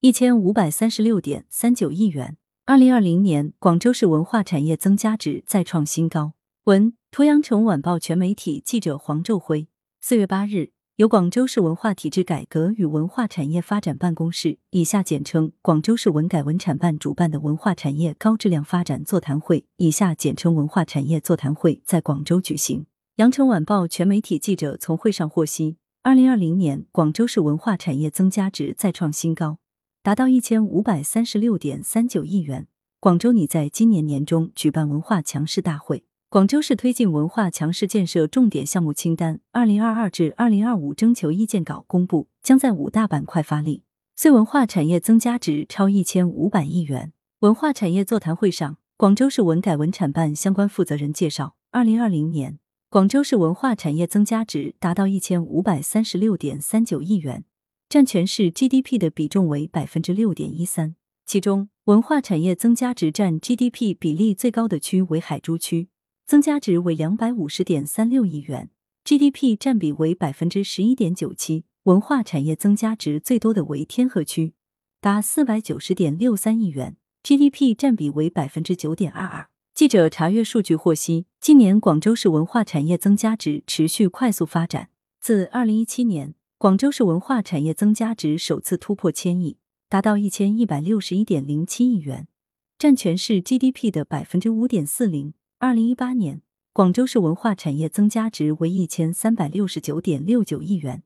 一千五百三十六点三九亿元。二零二零年，广州市文化产业增加值再创新高。文：图阳城晚报全媒体记者黄昼辉。四月八日，由广州市文化体制改革与文化产业发展办公室（以下简称广州市文改文产办）主办的文化产业高质量发展座谈会（以下简称文化产业座谈会）在广州举行。羊城晚报全媒体记者从会上获悉，二零二零年广州市文化产业增加值再创新高。达到一千五百三十六点三九亿元。广州拟在今年年中举办文化强势大会。广州市推进文化强势建设重点项目清单（二零二二至二零二五）征求意见稿公布，将在五大板块发力，遂文化产业增加值超一千五百亿元。文化产业座谈会上，广州市文改文产办相关负责人介绍，二零二零年广州市文化产业增加值达到一千五百三十六点三九亿元。占全市 GDP 的比重为百分之六点一三，其中文化产业增加值占 GDP 比例最高的区为海珠区，增加值为两百五十点三六亿元，GDP 占比为百分之十一点九七；文化产业增加值最多的为天河区，达四百九十点六三亿元，GDP 占比为百分之九点二二。记者查阅数据获悉，今年广州市文化产业增加值持续快速发展，自二零一七年。广州市文化产业增加值首次突破千亿，达到一千一百六十一点零七亿元，占全市 GDP 的百分之五点四零。二零一八年，广州市文化产业增加值为一千三百六十九点六九亿元，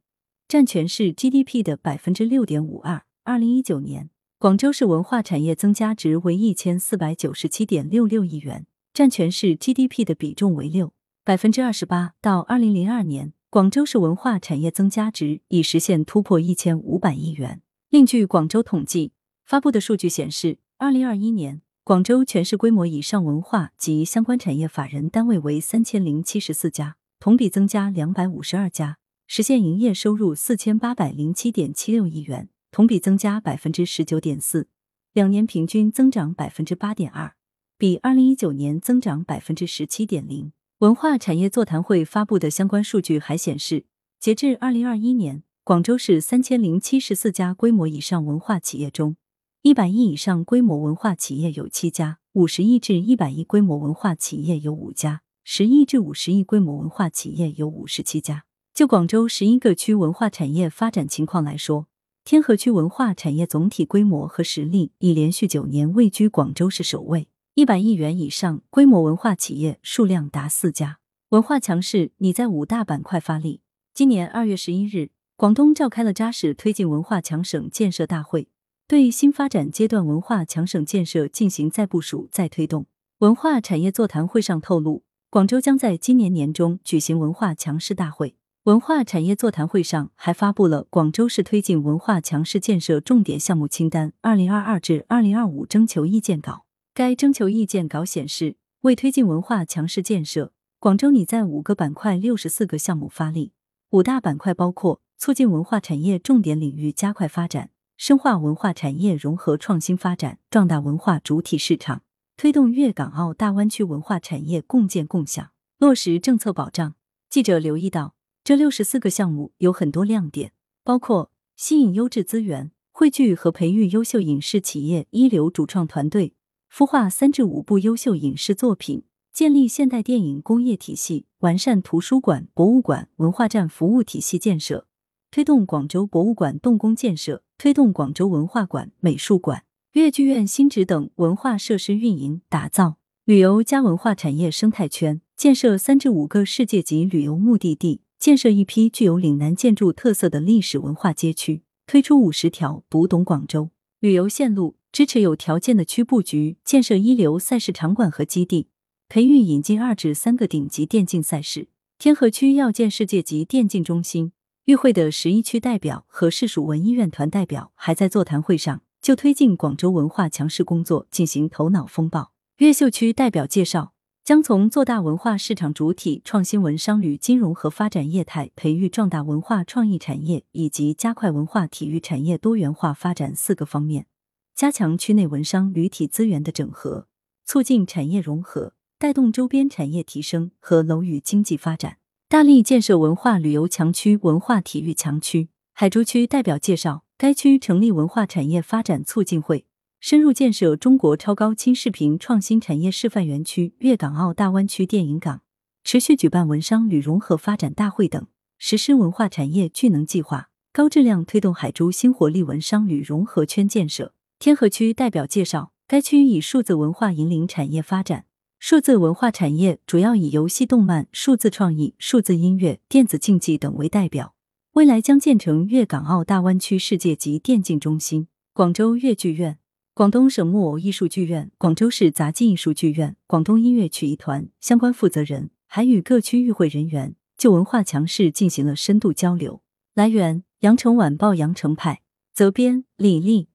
占全市 GDP 的百分之六点五二。二零一九年，广州市文化产业增加值为一千四百九十七点六六亿元，占全市 GDP 的比重为六百分之二十八。到二零零二年。广州市文化产业增加值已实现突破一千五百亿元。另据广州统计发布的数据显示，二零二一年广州全市规模以上文化及相关产业法人单位为三千零七十四家，同比增加两百五十二家，实现营业收入四千八百零七点七六亿元，同比增加百分之十九点四，两年平均增长百分之八点二，比二零一九年增长百分之十七点零。文化产业座谈会发布的相关数据还显示，截至二零二一年，广州市三千零七十四家规模以上文化企业中，一百亿以上规模文化企业有七家，五十亿至一百亿规模文化企业有五家，十亿至五十亿规模文化企业有五十七家。就广州十一个区文化产业发展情况来说，天河区文化产业总体规模和实力已连续九年位居广州市首位。一百亿元以上规模文化企业数量达四家，文化强势拟在五大板块发力。今年二月十一日，广东召开了扎实推进文化强省建设大会，对新发展阶段文化强省建设进行再部署、再推动。文化产业座谈会上透露，广州将在今年年中举行文化强势大会。文化产业座谈会上还发布了广州市推进文化强势建设重点项目清单（二零二二至二零二五）征求意见稿。该征求意见稿显示，为推进文化强势建设，广州拟在五个板块、六十四个项目发力。五大板块包括促进文化产业重点领域加快发展，深化文化产业融合创新发展，壮大文化主体市场，推动粤港澳大湾区文化产业共建共享，落实政策保障。记者留意到，这六十四个项目有很多亮点，包括吸引优质资源，汇聚和培育优秀影视企业一流主创团队。孵化三至五部优秀影视作品，建立现代电影工业体系，完善图书馆、博物馆、文化站服务体系建设，推动广州博物馆动工建设，推动广州文化馆、美术馆、粤剧院新址等文化设施运营打造，旅游加文化产业生态圈，建设三至五个世界级旅游目的地，建设一批具有岭南建筑特色的历史文化街区，推出五十条读懂广州旅游线路。支持有条件的区布局，建设一流赛事场馆和基地，培育引进二至三个顶级电竞赛事。天河区要建世界级电竞中心。与会的十一区代表和市属文艺院团代表还在座谈会上就推进广州文化强势工作进行头脑风暴。越秀区代表介绍，将从做大文化市场主体、创新文商旅金融和发展业态、培育壮大文化创意产业以及加快文化体育产业多元化发展四个方面。加强区内文商旅体资源的整合，促进产业融合，带动周边产业提升和楼宇经济发展。大力建设文化旅游强区、文化体育强区。海珠区代表介绍，该区成立文化产业发展促进会，深入建设中国超高清视频创新产业示范园区、粤港澳大湾区电影港，持续举办文商旅融合发展大会等，实施文化产业聚能计划，高质量推动海珠新活力文商旅融合圈建设。天河区代表介绍，该区以数字文化引领产业发展，数字文化产业主要以游戏动漫、数字创意、数字音乐、电子竞技等为代表。未来将建成粤港澳大湾区世界级电竞中心。广州粤剧院、广东省木偶艺术剧院、广州市杂技艺术剧院、广东音乐曲艺团相关负责人还与各区与会人员就文化强势进行了深度交流。来源：羊城晚报羊城派，责编：李丽。